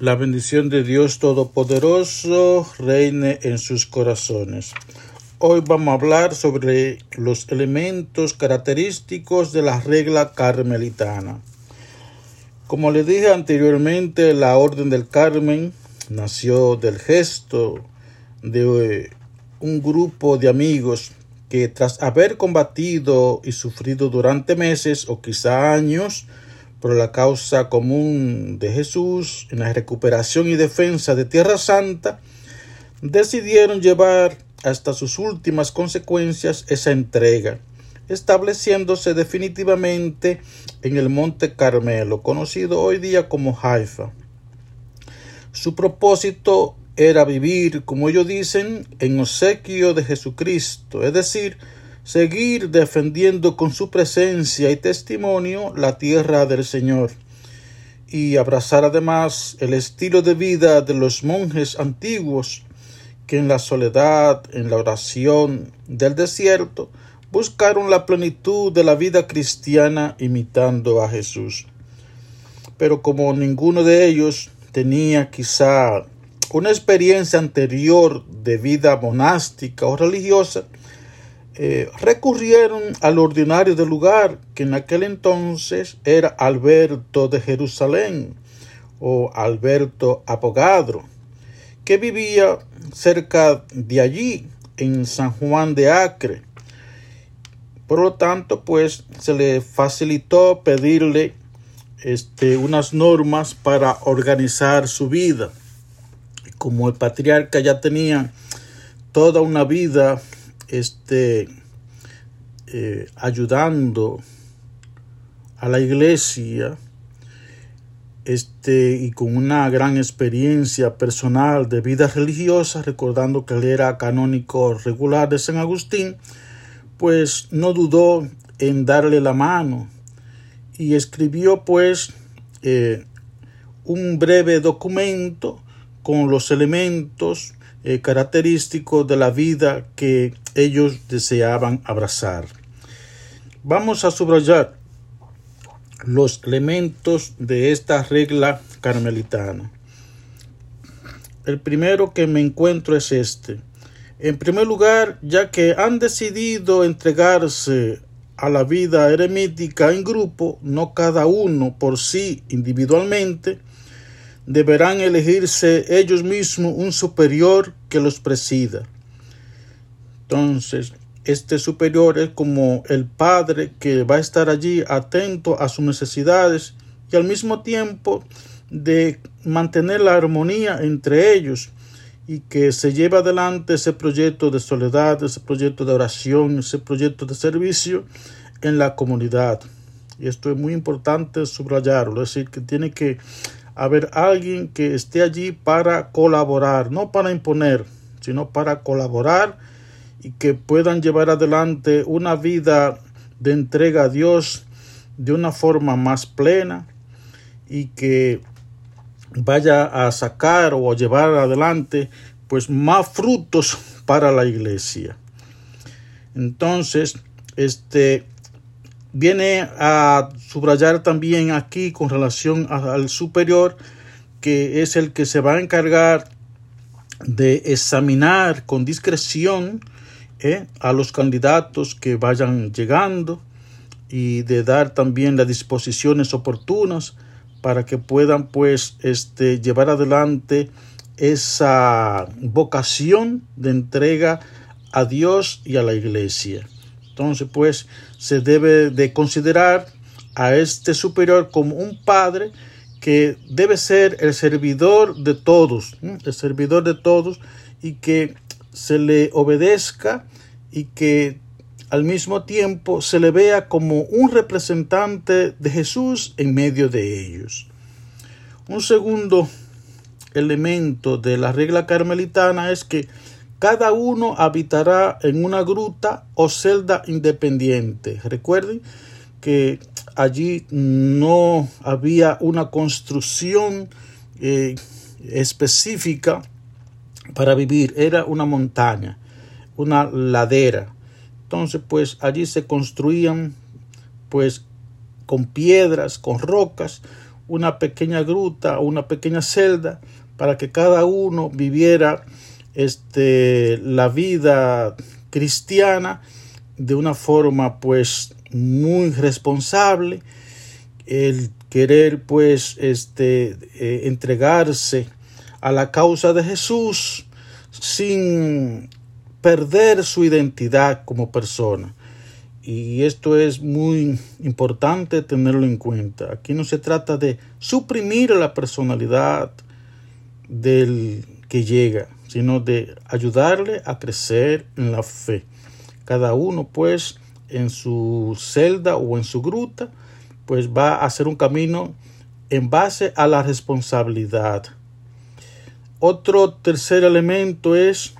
La bendición de Dios Todopoderoso reine en sus corazones. Hoy vamos a hablar sobre los elementos característicos de la regla carmelitana. Como le dije anteriormente, la Orden del Carmen nació del gesto de eh, un grupo de amigos que tras haber combatido y sufrido durante meses o quizá años por la causa común de Jesús en la recuperación y defensa de Tierra Santa, decidieron llevar hasta sus últimas consecuencias esa entrega, estableciéndose definitivamente en el Monte Carmelo, conocido hoy día como Haifa. Su propósito era vivir, como ellos dicen, en obsequio de Jesucristo, es decir, seguir defendiendo con su presencia y testimonio la tierra del Señor y abrazar además el estilo de vida de los monjes antiguos que en la soledad, en la oración del desierto, buscaron la plenitud de la vida cristiana imitando a Jesús. Pero como ninguno de ellos tenía quizá una experiencia anterior de vida monástica o religiosa, eh, recurrieron al ordinario del lugar, que en aquel entonces era Alberto de Jerusalén o Alberto Apogadro, que vivía cerca de allí, en San Juan de Acre. Por lo tanto, pues se le facilitó pedirle este, unas normas para organizar su vida. Como el patriarca ya tenía toda una vida este, eh, ayudando a la iglesia este, y con una gran experiencia personal de vida religiosa, recordando que él era canónico regular de San Agustín, pues no dudó en darle la mano y escribió pues eh, un breve documento con los elementos eh, característicos de la vida que ellos deseaban abrazar. Vamos a subrayar los elementos de esta regla carmelitana. El primero que me encuentro es este. En primer lugar, ya que han decidido entregarse a la vida eremítica en grupo, no cada uno por sí individualmente, deberán elegirse ellos mismos un superior que los presida. Entonces, este superior es como el padre que va a estar allí atento a sus necesidades y al mismo tiempo de mantener la armonía entre ellos y que se lleve adelante ese proyecto de soledad, ese proyecto de oración, ese proyecto de servicio en la comunidad. Y esto es muy importante subrayarlo, es decir, que tiene que haber alguien que esté allí para colaborar, no para imponer, sino para colaborar y que puedan llevar adelante una vida de entrega a Dios de una forma más plena y que vaya a sacar o a llevar adelante pues más frutos para la iglesia. Entonces, este viene a subrayar también aquí con relación al superior que es el que se va a encargar de examinar con discreción ¿eh? a los candidatos que vayan llegando y de dar también las disposiciones oportunas para que puedan pues este llevar adelante esa vocación de entrega a Dios y a la iglesia. Entonces pues se debe de considerar a este superior como un padre que debe ser el servidor de todos, el servidor de todos y que se le obedezca y que al mismo tiempo se le vea como un representante de Jesús en medio de ellos. Un segundo elemento de la regla carmelitana es que cada uno habitará en una gruta o celda independiente. Recuerden que allí no había una construcción eh, específica para vivir, era una montaña, una ladera. Entonces, pues allí se construían, pues, con piedras, con rocas, una pequeña gruta una pequeña celda para que cada uno viviera este, la vida cristiana de una forma pues muy responsable el querer pues este eh, entregarse a la causa de Jesús sin perder su identidad como persona y esto es muy importante tenerlo en cuenta. Aquí no se trata de suprimir la personalidad del que llega, sino de ayudarle a crecer en la fe. Cada uno, pues, en su celda o en su gruta, pues va a hacer un camino en base a la responsabilidad. Otro tercer elemento es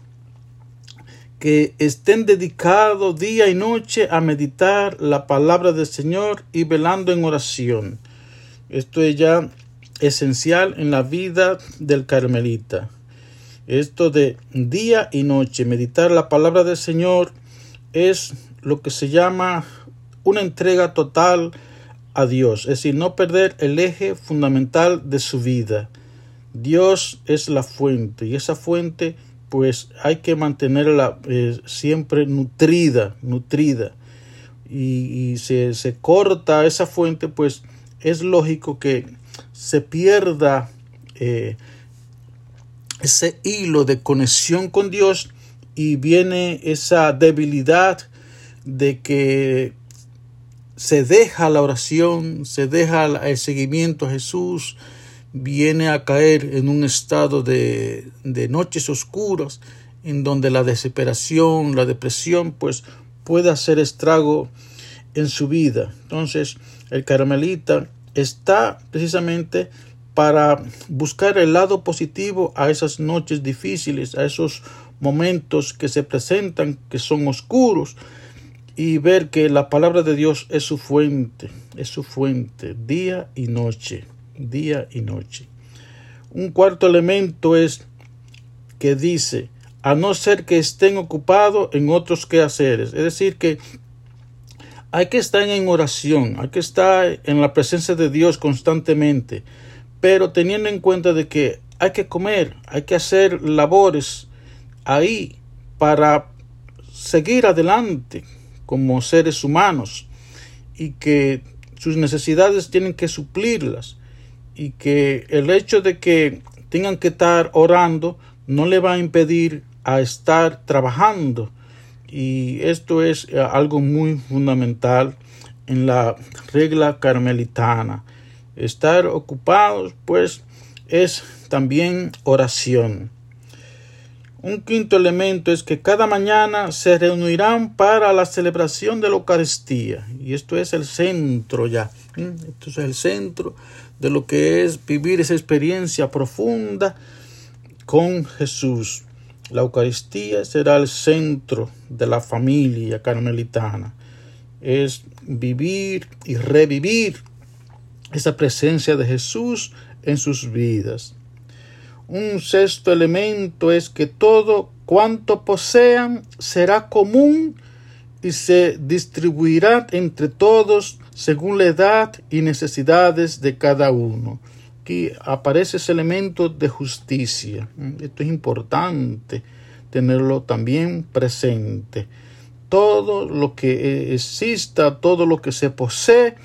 que estén dedicados día y noche a meditar la palabra del Señor y velando en oración. Esto es ya esencial en la vida del carmelita. Esto de día y noche, meditar la palabra del Señor es lo que se llama una entrega total a Dios, es decir, no perder el eje fundamental de su vida. Dios es la fuente y esa fuente pues hay que mantenerla eh, siempre nutrida, nutrida. Y, y se, se, corta esa fuente, pues es lógico que se pierda eh, ese hilo de conexión con Dios y viene esa debilidad de que se deja la oración, se deja el seguimiento a Jesús, viene a caer en un estado de, de noches oscuras en donde la desesperación, la depresión, pues puede hacer estrago en su vida. Entonces, el carmelita está precisamente para buscar el lado positivo a esas noches difíciles, a esos momentos que se presentan, que son oscuros, y ver que la palabra de Dios es su fuente, es su fuente, día y noche día y noche. Un cuarto elemento es que dice, a no ser que estén ocupados en otros quehaceres. Es decir, que hay que estar en oración, hay que estar en la presencia de Dios constantemente, pero teniendo en cuenta de que hay que comer, hay que hacer labores ahí para seguir adelante como seres humanos y que sus necesidades tienen que suplirlas y que el hecho de que tengan que estar orando no le va a impedir a estar trabajando y esto es eh, algo muy fundamental en la regla carmelitana estar ocupados pues es también oración un quinto elemento es que cada mañana se reunirán para la celebración de la Eucaristía. Y esto es el centro ya. Esto es el centro de lo que es vivir esa experiencia profunda con Jesús. La Eucaristía será el centro de la familia carmelitana. Es vivir y revivir esa presencia de Jesús en sus vidas. Un sexto elemento es que todo cuanto posean será común y se distribuirá entre todos según la edad y necesidades de cada uno. Aquí aparece ese elemento de justicia. Esto es importante tenerlo también presente. Todo lo que exista, todo lo que se posee,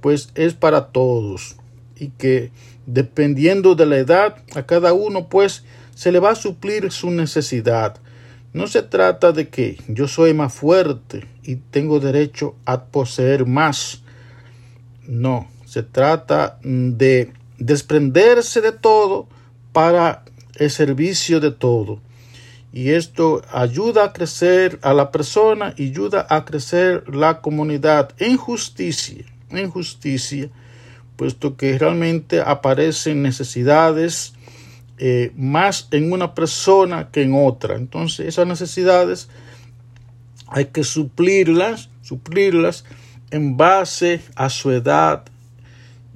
pues es para todos. Y que dependiendo de la edad, a cada uno pues se le va a suplir su necesidad. No se trata de que yo soy más fuerte y tengo derecho a poseer más. No, se trata de desprenderse de todo para el servicio de todo. Y esto ayuda a crecer a la persona y ayuda a crecer la comunidad en justicia, en justicia puesto que realmente aparecen necesidades eh, más en una persona que en otra. Entonces esas necesidades hay que suplirlas, suplirlas en base a su edad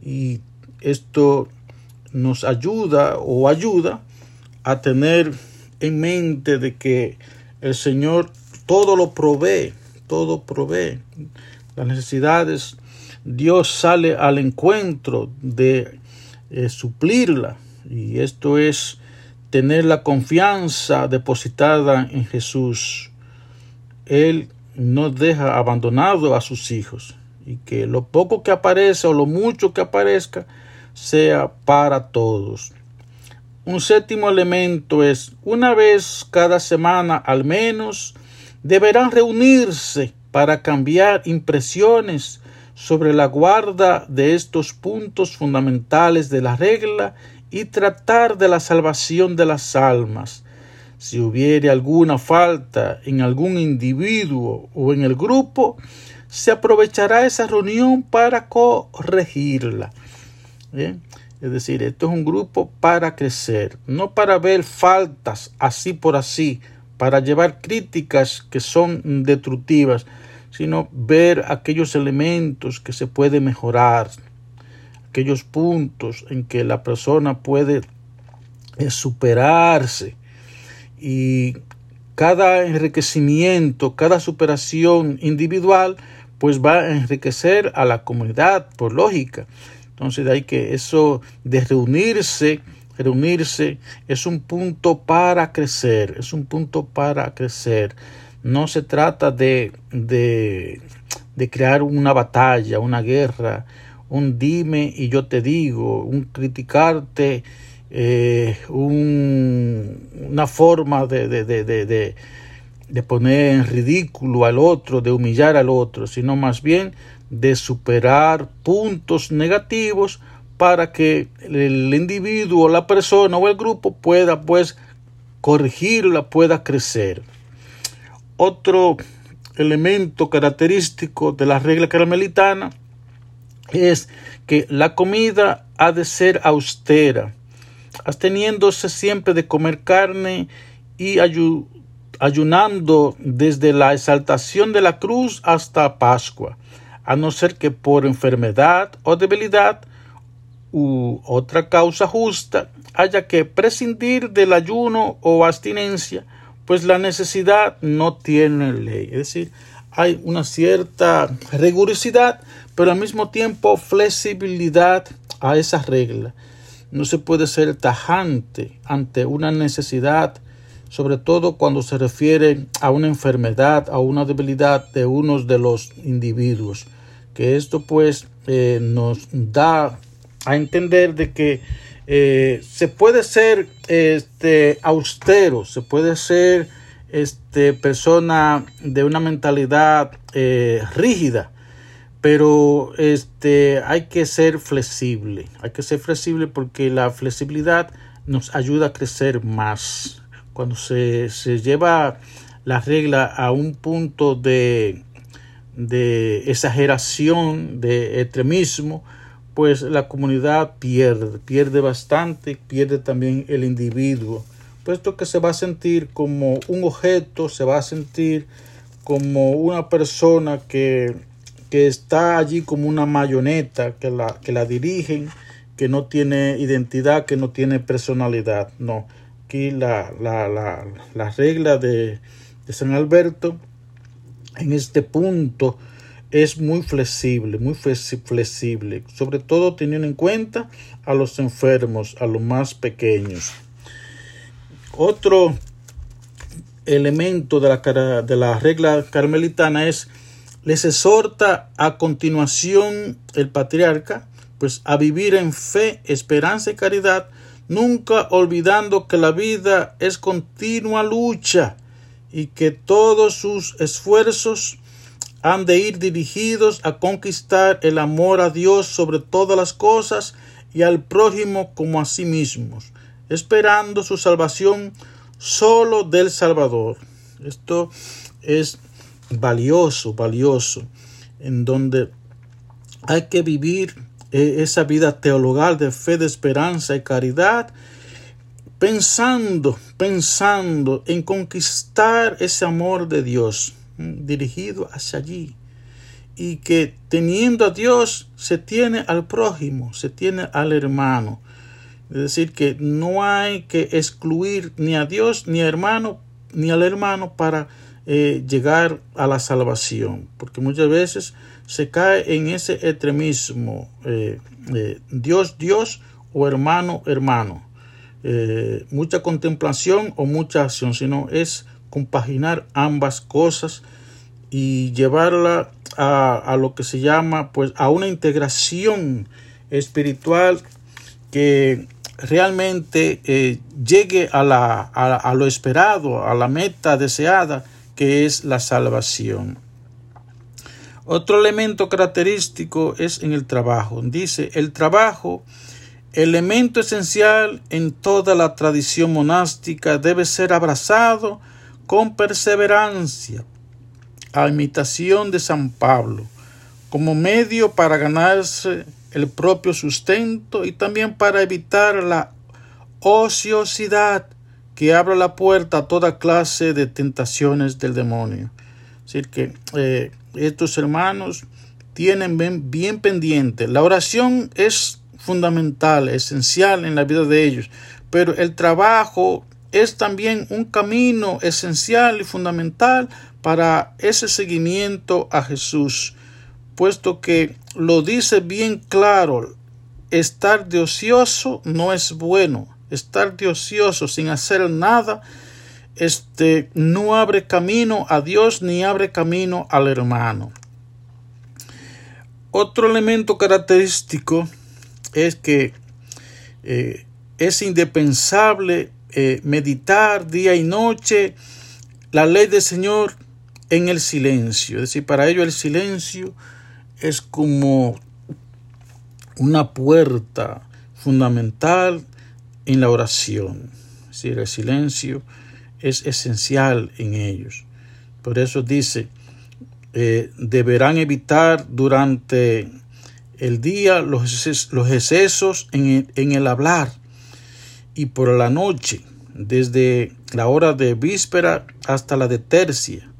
y esto nos ayuda o ayuda a tener en mente de que el Señor todo lo provee, todo provee. Las necesidades Dios sale al encuentro de eh, suplirla. Y esto es tener la confianza depositada en Jesús. Él no deja abandonado a sus hijos y que lo poco que aparece o lo mucho que aparezca sea para todos. Un séptimo elemento es, una vez cada semana al menos, deberán reunirse para cambiar impresiones sobre la guarda de estos puntos fundamentales de la regla y tratar de la salvación de las almas. Si hubiere alguna falta en algún individuo o en el grupo, se aprovechará esa reunión para corregirla. Es decir, esto es un grupo para crecer, no para ver faltas así por así, para llevar críticas que son destructivas, sino ver aquellos elementos que se puede mejorar, aquellos puntos en que la persona puede eh, superarse y cada enriquecimiento, cada superación individual, pues va a enriquecer a la comunidad, por lógica. Entonces, hay que eso de reunirse, reunirse es un punto para crecer, es un punto para crecer. No se trata de, de, de crear una batalla, una guerra, un dime y yo te digo, un criticarte, eh, una forma de, de, de, de, poner en ridículo al otro, de humillar al otro, sino más bien de superar puntos negativos para que el individuo, la persona o el grupo pueda pues corregirla, pueda crecer. Otro elemento característico de la regla carmelitana es que la comida ha de ser austera, absteniéndose siempre de comer carne y ayunando desde la exaltación de la cruz hasta Pascua, a no ser que por enfermedad o debilidad u otra causa justa haya que prescindir del ayuno o abstinencia, pues la necesidad no tiene ley. Es decir, hay una cierta rigurosidad, pero al mismo tiempo flexibilidad a esa regla. No se puede ser tajante ante una necesidad, sobre todo cuando se refiere a una enfermedad, a una debilidad de unos de los individuos. Que esto pues eh, nos da a entender de que eh, se puede ser este, austero, se puede ser este, persona de una mentalidad eh, rígida, pero este, hay que ser flexible, hay que ser flexible porque la flexibilidad nos ayuda a crecer más. Cuando se, se lleva la regla a un punto de, de exageración, de extremismo, pues la comunidad pierde, pierde bastante, pierde también el individuo, puesto que se va a sentir como un objeto, se va a sentir como una persona que que está allí como una mayoneta que la, que la dirigen, que no tiene identidad, que no tiene personalidad. No, aquí la, la, la, la regla de, de San Alberto en este punto es muy flexible, muy flexible, sobre todo teniendo en cuenta a los enfermos, a los más pequeños. Otro elemento de la, de la regla carmelitana es les exhorta a continuación el patriarca, pues a vivir en fe, esperanza y caridad, nunca olvidando que la vida es continua lucha y que todos sus esfuerzos han de ir dirigidos a conquistar el amor a Dios sobre todas las cosas y al prójimo como a sí mismos, esperando su salvación solo del Salvador. Esto es valioso, valioso, en donde hay que vivir eh, esa vida teologal de fe, de esperanza y caridad, pensando, pensando en conquistar ese amor de Dios dirigido hacia allí. Y que teniendo a Dios se tiene al prójimo, se tiene al hermano. Es decir, que no hay que excluir ni a Dios, ni a hermano, ni al hermano para eh, llegar a la salvación, porque muchas veces se cae en ese extremismo, eh, eh, Dios, Dios o hermano, hermano. Mucha contemplación o mucha acción, sino es compaginar ambas cosas y llevarla a, lo que se llama pues a una integración espiritual que realmente llegue a, la, a lo esperado, a la meta deseada que es la salvación. Otro elemento característico es en el trabajo. Dice, el trabajo, elemento esencial en toda la tradición monástica, debe ser abrazado con perseverancia, a imitación de San Pablo, como medio para ganarse el propio sustento y también para evitar la ociosidad que abra la puerta a toda clase de tentaciones del demonio. Es decir, que eh, estos hermanos tienen bien, bien pendiente. La oración es fundamental, esencial en la vida de ellos, pero el trabajo es también un camino esencial y fundamental para ese seguimiento a Jesús, puesto que lo dice bien claro, estar de ocioso no es bueno, estar de ocioso sin hacer nada este no abre camino a Dios ni abre camino al hermano. Otro elemento característico es que eh, es indispensable eh, meditar día y noche la ley del Señor en el silencio. Es decir, para ello el silencio es como una puerta fundamental en la oración. Decir, el silencio es esencial en ellos. Por eso dice, eh, deberán evitar durante el día los, los excesos en el, en el hablar y por la noche, desde la hora de víspera hasta la de tercia,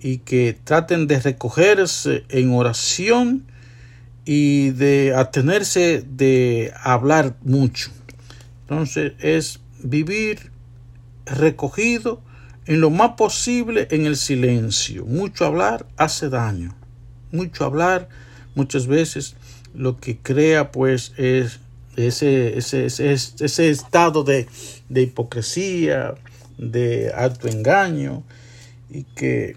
y que traten de recogerse en oración y de atenerse de hablar mucho. Entonces es vivir recogido en lo más posible en el silencio. Mucho hablar hace daño. Mucho hablar muchas veces lo que crea pues es ese, ese, ese, estado de, de, hipocresía, de alto engaño y que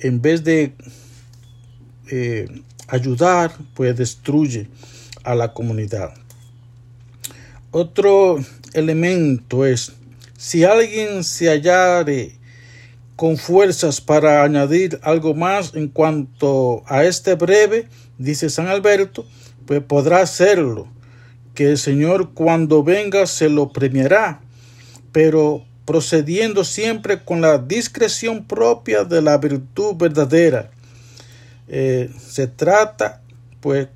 en vez de eh, ayudar pues destruye a la comunidad. Otro elemento es si alguien se hallare con fuerzas para añadir algo más en cuanto a este breve, dice San Alberto, pues podrá hacerlo, que el Señor cuando venga se lo premiará, pero procediendo siempre con la discreción propia de la virtud verdadera. Eh, se trata, pues,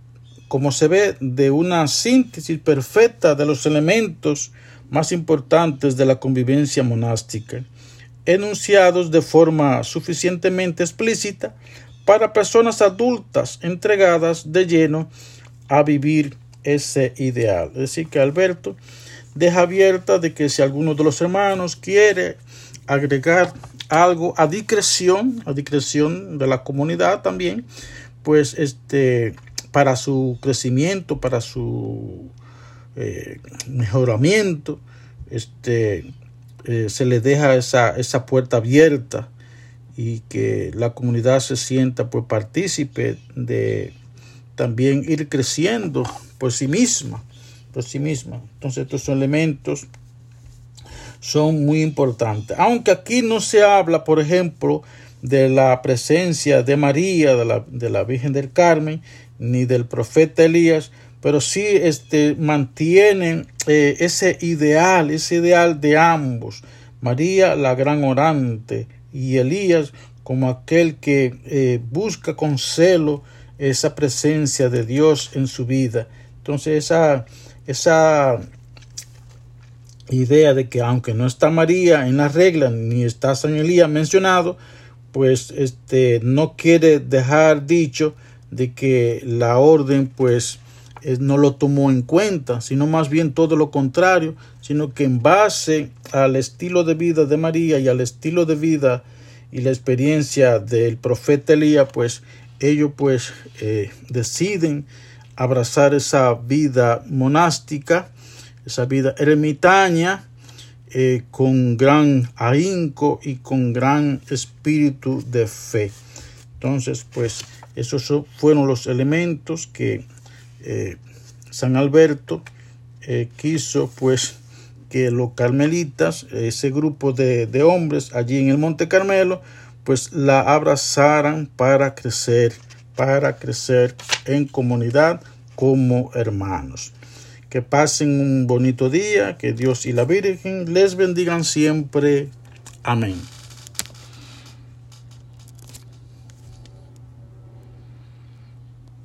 como se ve, de una síntesis perfecta de los elementos más importantes de la convivencia monástica, enunciados de forma suficientemente explícita para personas adultas entregadas de lleno a vivir ese ideal. Es decir, que Alberto deja abierta de que si alguno de los hermanos quiere agregar algo a discreción, a discreción de la comunidad también, pues este para su crecimiento, para su eh, mejoramiento, este, eh, se le deja esa, esa puerta abierta y que la comunidad se sienta pues partícipe de también ir creciendo por sí misma, por sí misma. Entonces estos elementos son muy importantes. Aunque aquí no se habla, por ejemplo, de la presencia de María, de la, de la Virgen del Carmen, ni del profeta Elías, pero sí este, mantienen eh, ese ideal, ese ideal de ambos, María la gran orante y Elías como aquel que eh, busca con celo esa presencia de Dios en su vida. Entonces esa, esa idea de que aunque no está María en la regla ni está San Elías mencionado, pues este no quiere dejar dicho de que la orden pues no lo tomó en cuenta, sino más bien todo lo contrario, sino que en base al estilo de vida de María y al estilo de vida y la experiencia del profeta Elías, pues ellos pues eh, deciden abrazar esa vida monástica esa vida ermitaña eh, con gran ahínco y con gran espíritu de fe. Entonces, pues esos fueron los elementos que eh, San Alberto eh, quiso pues que los carmelitas, ese grupo de, de, hombres allí en el Monte Carmelo, pues la abrazaran para crecer, para crecer en comunidad como hermanos. Que pasen un bonito día, que Dios y la Virgen les bendigan siempre. Amén.